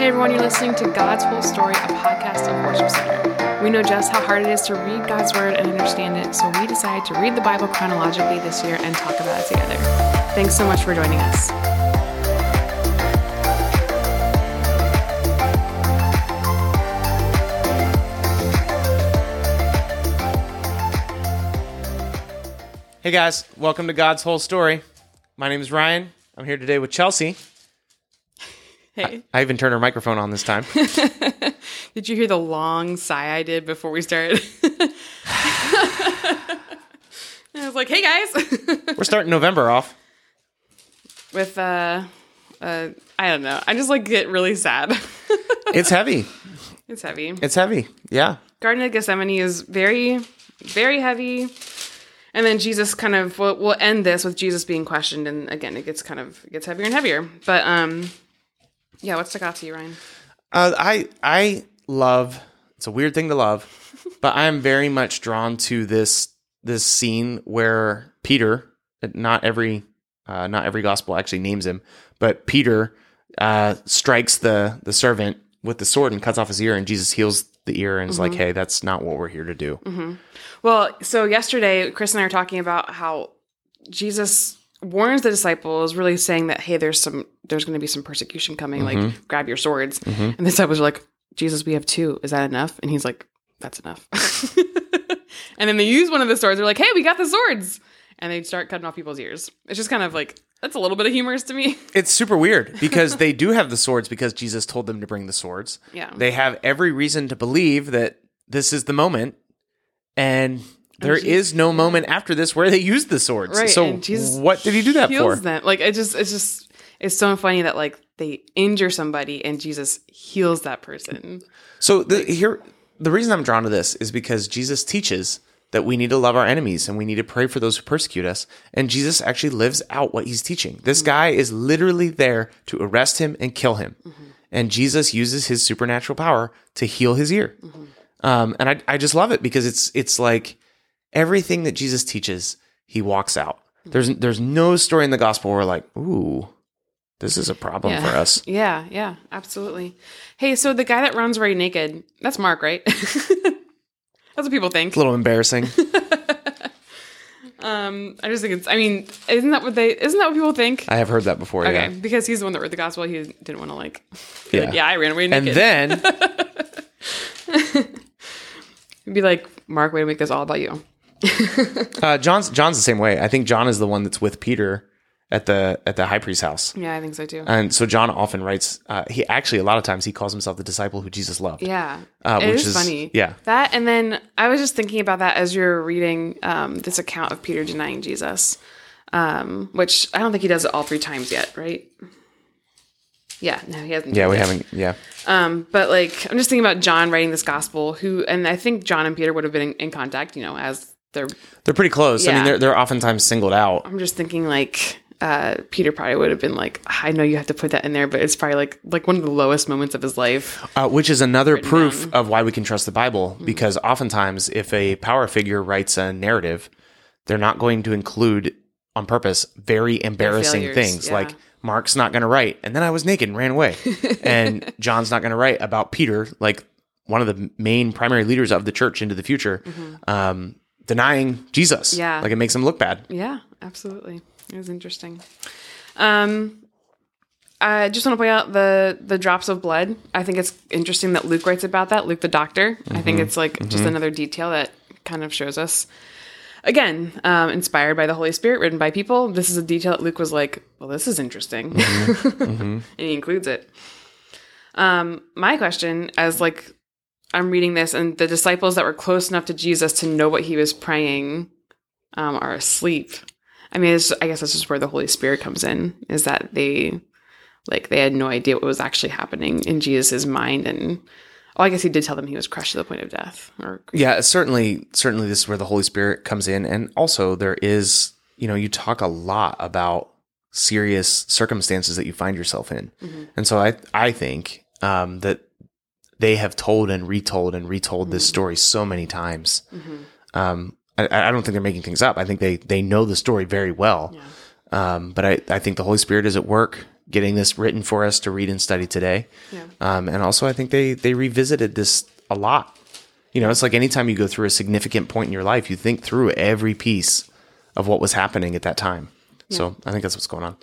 Hey everyone, you're listening to God's Whole Story, a podcast of Worship Center. We know just how hard it is to read God's Word and understand it, so we decided to read the Bible chronologically this year and talk about it together. Thanks so much for joining us. Hey guys, welcome to God's Whole Story. My name is Ryan. I'm here today with Chelsea. Hey, I even turned her microphone on this time. did you hear the long sigh I did before we started? I was like, hey guys. We're starting November off. With, uh, uh, I don't know. I just like get really sad. It's heavy. it's heavy. It's heavy. Yeah. Garden of Gethsemane is very, very heavy. And then Jesus kind of we'll, we'll end this with Jesus being questioned, and again it gets kind of it gets heavier and heavier. But um, yeah, what stuck out to you, Ryan? Uh, I I love. It's a weird thing to love, but I am very much drawn to this this scene where Peter. Not every uh, not every gospel actually names him, but Peter uh, strikes the the servant with the sword and cuts off his ear, and Jesus heals the ear and is like, "Hey, that's not what we're here to do." Well, so yesterday Chris and I were talking about how Jesus warns the disciples, really saying that hey, there's some there's going to be some persecution coming. Like, mm-hmm. grab your swords. Mm-hmm. And the disciples are like, Jesus, we have two. Is that enough? And he's like, that's enough. and then they use one of the swords. They're like, hey, we got the swords. And they start cutting off people's ears. It's just kind of like that's a little bit of humorous to me. It's super weird because they do have the swords because Jesus told them to bring the swords. Yeah. They have every reason to believe that this is the moment, and there is no moment after this where they use the swords. Right, So what did he do that for? heals them. Like it just it's just it's so funny that like they injure somebody and Jesus heals that person. So the, here, the reason I'm drawn to this is because Jesus teaches that we need to love our enemies and we need to pray for those who persecute us. And Jesus actually lives out what he's teaching. This mm-hmm. guy is literally there to arrest him and kill him. Mm-hmm. And Jesus uses his supernatural power to heal his ear. Mm-hmm. Um, and I, I just love it because it's it's like everything that Jesus teaches, he walks out. There's there's no story in the gospel where like, ooh, this is a problem Yeah. for us. Yeah, yeah, absolutely. Hey, so the guy that runs right naked, that's Mark, right? that's what people think. It's a little embarrassing. Um, I just think it's I mean, isn't that what they isn't that what people think? I have heard that before. Okay, Yeah. because he's the one that wrote the gospel, he didn't want to like, Yeah. like, yeah, I ran away naked. And then He'd be like, Mark, way to make this all about you. Uh, John's John's the same way. I think John is the one that's with Peter at the at the high priest's house, Yeah, I think so too. and so John often writes. Uh, he actually a lot of times he calls himself the disciple who Jesus loved. Yeah, Uh, it which is, is- funny. yeah. that and then I was just thinking about that as you're reading um, this account of Peter denying Jesus, um, which I don't think he does it all three times yet, right? Yeah, no, he hasn't. Yeah, we it. haven't. Yeah, Um, but like, I'm just thinking about John writing this gospel, who, and I think John and Peter would have been in, in contact, you know, as they're. they're pretty close. I mean, they're they're oftentimes singled out. I'm just thinking like. Uh, Peter probably would have been like, I know you have to put that in there, but it's probably like like one of the lowest moments of his life. Uh, which is another proof of why we can trust the Bible, because oftentimes if a power figure writes a narrative, they're not going to include on purpose very embarrassing things yeah. like Mark's not going to write, and then I was naked and ran away, and John's not going to write about Peter, like one of the main primary leaders of the church into the future, um, denying Jesus. Mm-hmm. Yeah. like it makes him look bad. Yeah, absolutely. It was interesting. Um, I just want to point out the the drops of blood. I think it's interesting that Luke writes about that. Luke, the doctor. I think it's like just another detail that kind of shows us. Again, um, inspired by the Holy Spirit, written by people. This is a detail that Luke was like, "Well, this is interesting," and he includes it. Um, my question, as like I'm reading this, and the disciples that were close enough to Jesus to know what he was praying um, are asleep. I mean, it's, I guess this is where the Holy Spirit comes in. Is that they like they had no idea what was actually happening in Jesus' mind, and well, I guess he did tell them he was crushed to the point of death. Or Yeah, certainly, certainly, this is where the Holy Spirit comes in, and also there is, you know, you talk a lot about serious circumstances that you find yourself in, and so I, I think um, that they have told and retold and retold this story so many times. Um, I, I don't think they're making things up. I think they they know the story very well. Um, but I, I think the Holy Spirit is at work getting this written for us to read and study today. Yeah. Um, and also, I think they they revisited this a lot. You know, it's like anytime you go through a significant point in your life, you think through every piece of what was happening at that time. So I think that's what's going on.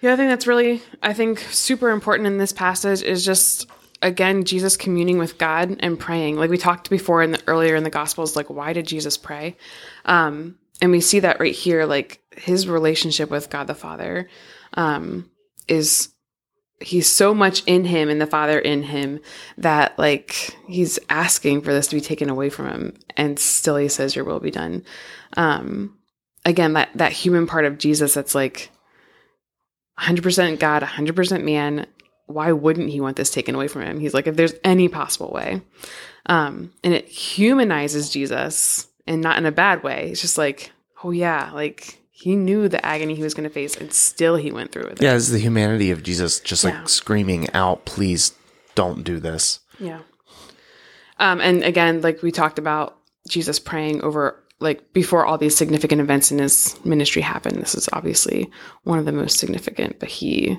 The other thing that's really, I think, super important in this passage is just again Jesus communing with God and praying. Like we talked before in the earlier in the Gospels, like why did Jesus pray? Um, and we see that right here, like his relationship with God the Father um, is he's so much in him and the Father in him that like he's asking for this to be taken away from him, and still he says, "Your will be done." Um, again, that that human part of Jesus that's like 100% God, 100% man. Why wouldn't he want this taken away from him? He's like, if there's any possible way. Um, and it humanizes Jesus and not in a bad way. It's just like, oh, yeah, like he knew the agony he was going to face and still he went through with it. Yeah, it's the humanity of Jesus just like Yeah. screaming out, please don't do this. Yeah. Um, and again, like we talked about Jesus praying over like before all these significant events in his ministry happened. This is obviously one of the most significant, but he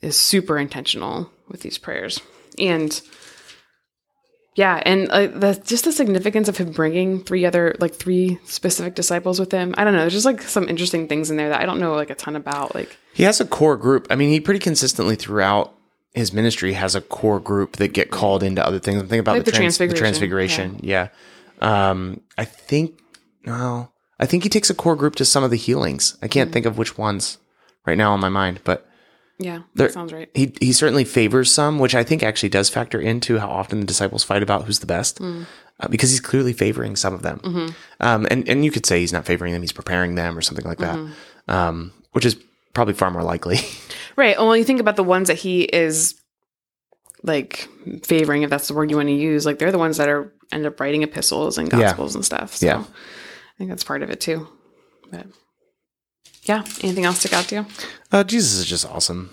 is super intentional with these prayers. And yeah, and uh, the just the significance of him bringing three other like three specific disciples with him. I don't know. There's just like some interesting things in there that I don't know like a ton about. Like He has a core group. I mean, he pretty consistently throughout his ministry has a core group that get called into other things. I'm thinking about Like the, the trans- the Transfiguration, transfiguration. Yeah. Um, I think no, I think he takes a core group to some of the healings. I can't think of which ones right now on my mind, but yeah, There- that sounds right. he he certainly favors some, which I think actually does factor into how often the disciples fight about who's the best, Mm. uh, because he's clearly favoring some of them. Mm-hmm. Um, and and you could say he's not favoring them; he's preparing them or something like that, Mm-hmm. um, which is probably far more likely. Right. Well, when you think about the ones that he is like favoring, if that's the word you want to use, like they're the ones that are end up writing epistles and Yeah. gospels and stuff. So Yeah. I think that's part of it too. But yeah. Anything else stick out to you? uh, Jesus is just awesome.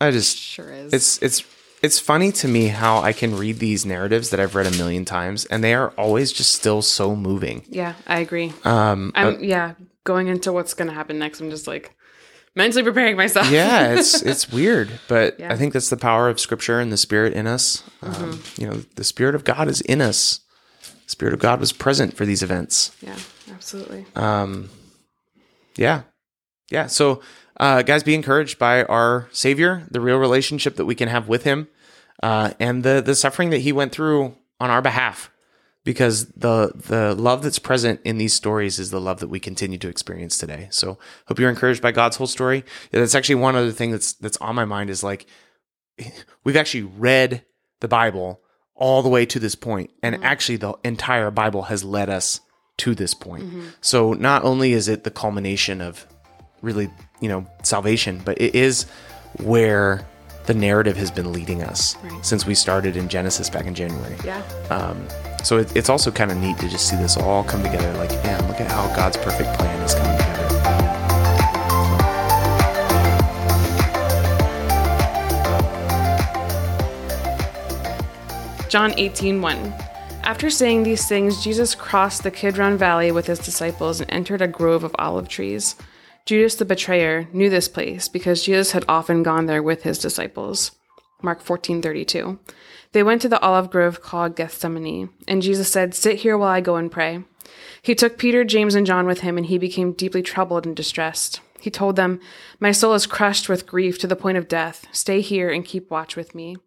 I just Sure is. it's it's it's funny to me how I can read these narratives that I've read a million times, and they are always just still so moving. yeah, I agree. Um, I'm yeah, going into what's gonna happen next, I'm just like mentally preparing myself. yeah, it's it's weird, but Yeah. I think that's the power of Scripture and the Spirit in us. Um, Mm-hmm. you know, the Spirit of God is in us. The Spirit of God was present for these events. yeah, absolutely. Um, yeah, yeah. So, uh, guys, be encouraged by our Savior, the real relationship that we can have with Him, uh, and the the suffering that He went through on our behalf. Because the the love that's present in these stories is the love that we continue to experience today. So, hope you're encouraged by God's whole story. Yeah, that's actually one other thing that's that's on my mind is like we've actually read the Bible all the way to this point, and actually the entire Bible has led us to this point. So not only is it the culmination of really, you know, salvation, but it is where the narrative has been leading us Right. since we started in Genesis back in January. Yeah. Um, so it, it's also kind of neat to just see this all come together. Like, man, look at how God's perfect plan is coming together. John 18, 1. After saying these things, Jesus crossed the Kidron Valley with his disciples and entered a grove of olive trees. Judas the betrayer knew this place because Jesus had often gone there with his disciples. Mark 14:32. They went to the olive grove called Gethsemane, and Jesus said, "Sit here while I go and pray." He took Peter, James, and John with him, and he became deeply troubled and distressed. He told them, "My soul is crushed with grief to the point of death. Stay here and keep watch with me."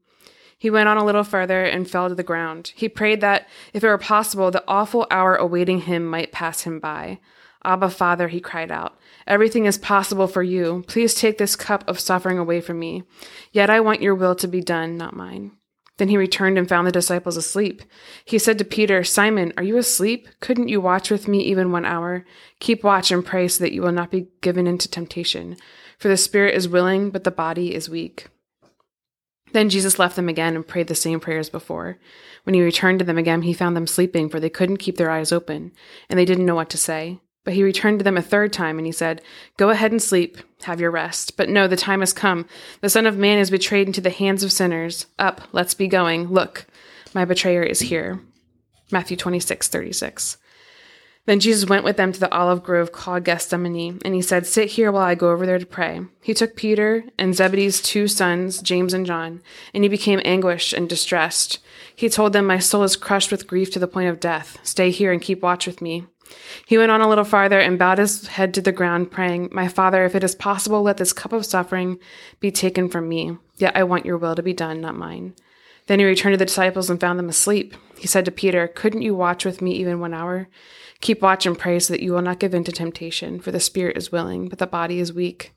He went on a little further and fell to the ground. He prayed that, if it were possible, the awful hour awaiting him might pass him by. Abba, Father, he cried out, everything is possible for you. Please take this cup of suffering away from me. Yet I want your will to be done, not mine. Then he returned and found the disciples asleep. He said to Peter, Simon, are you asleep? Couldn't you watch with me even one hour? Keep watch and pray so that you will not be given into temptation. For the spirit is willing, but the body is weak. Then Jesus left them again and prayed the same prayers before. When he returned to them again, he found them sleeping, for they couldn't keep their eyes open, and they didn't know what to say. But he returned to them a third time, and he said, Go ahead and sleep, have your rest. But no, the time has come. The Son of Man is betrayed into the hands of sinners. Up, let's be going. Look, my betrayer is here. Matthew twenty six thirty six. Then Jesus went with them to the olive grove called Gethsemane, and he said, Sit here while I go over there to pray. He took Peter and Zebedee's two sons, James and John, and he became anguished and distressed. He told them, My soul is crushed with grief to the point of death. Stay here and keep watch with me. He went on a little farther and bowed his head to the ground, praying, My Father, if it is possible, let this cup of suffering be taken from me. Yet I want your will to be done, not mine. Then he returned to the disciples and found them asleep. He said to Peter, Couldn't you watch with me even one hour? Keep watch and pray so that you will not give in to temptation, for the spirit is willing, but the body is weak.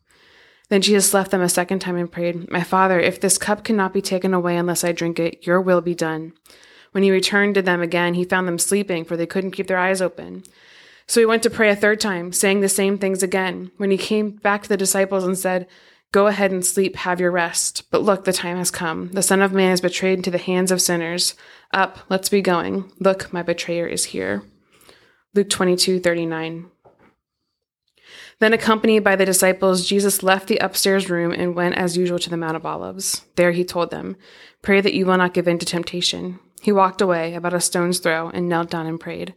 Then Jesus left them a second time and prayed, My Father, if this cup cannot be taken away unless I drink it, your will be done. When he returned to them again, he found them sleeping, for they couldn't keep their eyes open. So he went to pray a third time, saying the same things again. When he came back to the disciples and said, Go ahead and sleep, have your rest. But look, the time has come. The Son of Man is betrayed into the hands of sinners. Up, let's be going. Look, my betrayer is here. Luke 22 39. Then, accompanied by the disciples, Jesus left the upstairs room and went as usual to the Mount of Olives. There he told them, Pray that you will not give in to temptation. He walked away about a stone's throw and knelt down and prayed,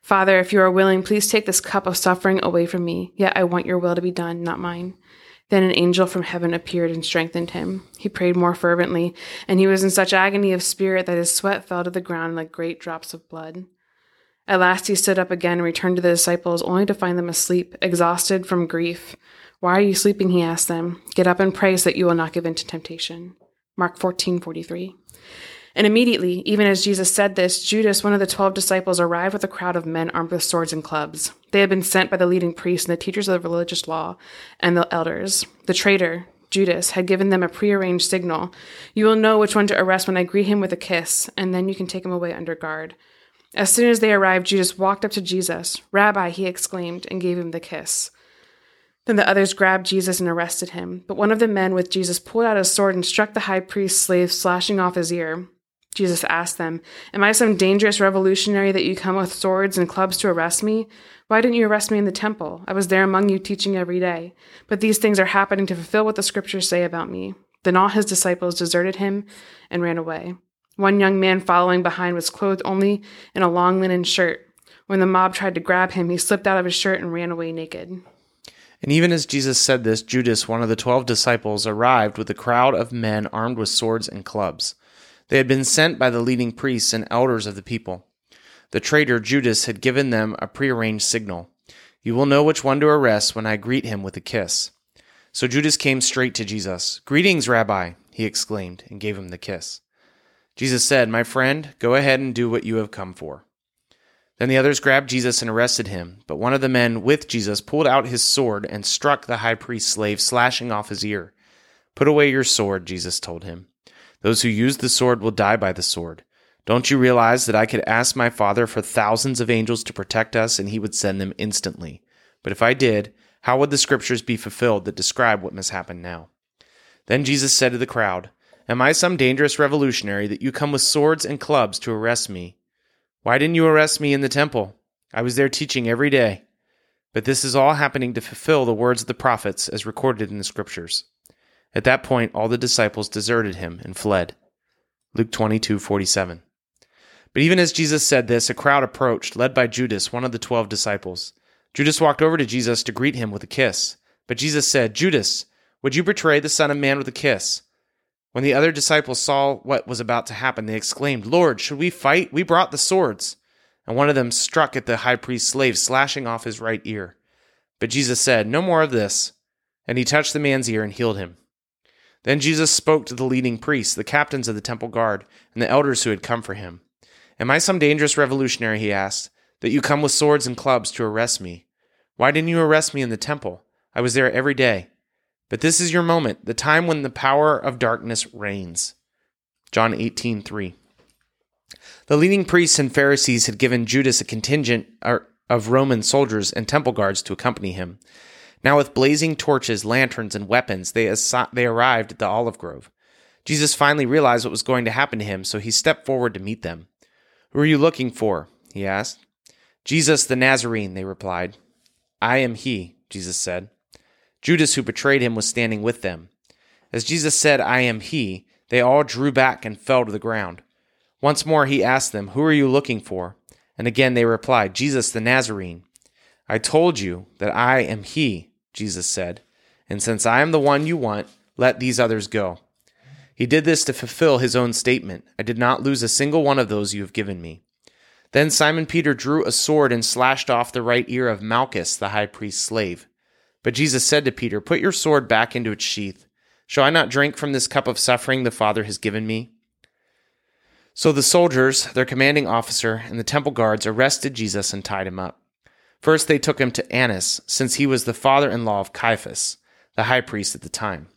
Father, if you are willing, please take this cup of suffering away from me, yet I want your will to be done, not mine. Then an angel from heaven appeared and strengthened him. He prayed more fervently, and he was in such agony of spirit that his sweat fell to the ground like great drops of blood. At last he stood up again and returned to the disciples, only to find them asleep, exhausted from grief. Why are you sleeping? He asked them. Get up and pray so that you will not give in to temptation. Mark fourteen forty three. And immediately, even as Jesus said this, Judas, one of the twelve disciples, arrived with a crowd of men armed with swords and clubs. They had been sent by the leading priests and the teachers of the religious law and the elders. The traitor, Judas, had given them a prearranged signal. You will know which one to arrest when I greet him with a kiss, and then you can take him away under guard. As soon as they arrived, Judas walked up to Jesus. Rabbi, he exclaimed, and gave him the kiss. Then the others grabbed Jesus and arrested him. But one of the men with Jesus pulled out his sword and struck the high priest's slave, slashing off his ear. Jesus asked them, Am I some dangerous revolutionary that you come with swords and clubs to arrest me? Why didn't you arrest me in the temple? I was there among you teaching every day. But these things are happening to fulfill what the scriptures say about me. Then all his disciples deserted him and ran away. One young man following behind was clothed only in a long linen shirt. When the mob tried to grab him, he slipped out of his shirt and ran away naked. And even as Jesus said this, Judas, one of the twelve disciples, arrived with a crowd of men armed with swords and clubs. They had been sent by the leading priests and elders of the people. The traitor Judas had given them a prearranged signal. You will know which one to arrest when I greet him with a kiss. So Judas came straight to Jesus. Greetings, Rabbi, he exclaimed, and gave him the kiss. Jesus said, My friend, go ahead and do what you have come for. Then the others grabbed Jesus and arrested him, but one of the men with Jesus pulled out his sword and struck the high priest's slave, slashing off his ear. Put away your sword, Jesus told him. Those who use the sword will die by the sword. Don't you realize that I could ask my Father for thousands of angels to protect us, and he would send them instantly? But if I did, how would the scriptures be fulfilled that describe what must happen now? Then Jesus said to the crowd, Am I some dangerous revolutionary that you come with swords and clubs to arrest me? Why didn't you arrest me in the temple? I was there teaching every day. But this is all happening to fulfill the words of the prophets as recorded in the scriptures. At that point, all the disciples deserted him and fled. Luke 22:47. But even as Jesus said this, a crowd approached, led by Judas, one of the 12 disciples. Judas walked over to Jesus to greet him with a kiss. But Jesus said, "Judas, would you betray the Son of Man with a kiss?" When the other disciples saw what was about to happen, they exclaimed, Lord, should we fight? We brought the swords. And one of them struck at the high priest's slave, slashing off his right ear. But Jesus said, No more of this. And he touched the man's ear and healed him. Then Jesus spoke to the leading priests, the captains of the temple guard, and the elders who had come for him. Am I some dangerous revolutionary, he asked, that you come with swords and clubs to arrest me? Why didn't you arrest me in the temple? I was there every day. But this is your moment, the time when the power of darkness reigns. John 18:3. The leading priests and Pharisees had given Judas a contingent of Roman soldiers and temple guards to accompany him. Now with blazing torches, lanterns, and weapons, they, they arrived at the olive grove. Jesus finally realized what was going to happen to him, so he stepped forward to meet them. Who are you looking for? he asked. Jesus the Nazarene, they replied. I am he, Jesus said. Judas, who betrayed him, was standing with them. As Jesus said, I am he, they all drew back and fell to the ground. Once more he asked them, Who are you looking for? And again they replied, Jesus the Nazarene. I told you that I am he, Jesus said. And since I am the one you want, let these others go. He did this to fulfill his own statement I did not lose a single one of those you have given me. Then Simon Peter drew a sword and slashed off the right ear of Malchus, the high priest's slave. But Jesus said to Peter, Put your sword back into its sheath. Shall I not drink from this cup of suffering the Father has given me? So the soldiers, their commanding officer, and the temple guards arrested Jesus and tied him up. First, they took him to Annas, since he was the father in law of Caiaphas, the high priest at the time.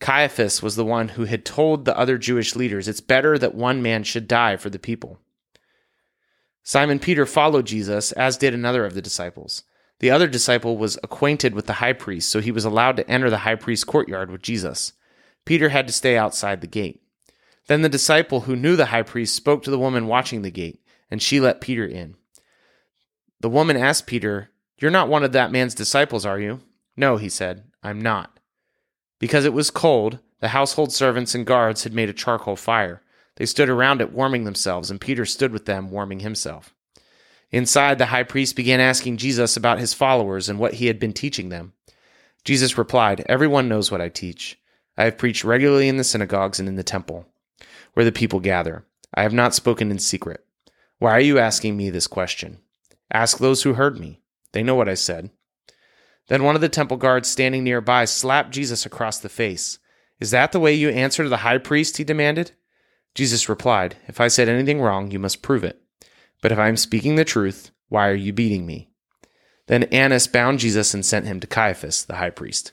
Caiaphas was the one who had told the other Jewish leaders, It's better that one man should die for the people. Simon Peter followed Jesus, as did another of the disciples. The other disciple was acquainted with the high priest, so he was allowed to enter the high priest's courtyard with Jesus. Peter had to stay outside the gate. Then the disciple who knew the high priest spoke to the woman watching the gate, and she let Peter in. The woman asked Peter, You're not one of that man's disciples, are you? No, he said, I'm not. Because it was cold, the household servants and guards had made a charcoal fire. They stood around it warming themselves, and Peter stood with them warming himself. Inside, the high priest began asking Jesus about his followers and what he had been teaching them. Jesus replied, Everyone knows what I teach. I have preached regularly in the synagogues and in the temple, where the people gather. I have not spoken in secret. Why are you asking me this question? Ask those who heard me. They know what I said. Then one of the temple guards standing nearby slapped Jesus across the face. Is that the way you answer to the high priest? he demanded. Jesus replied, If I said anything wrong, you must prove it. But if I am speaking the truth, why are you beating me? Then Annas bound Jesus and sent him to Caiaphas, the high priest.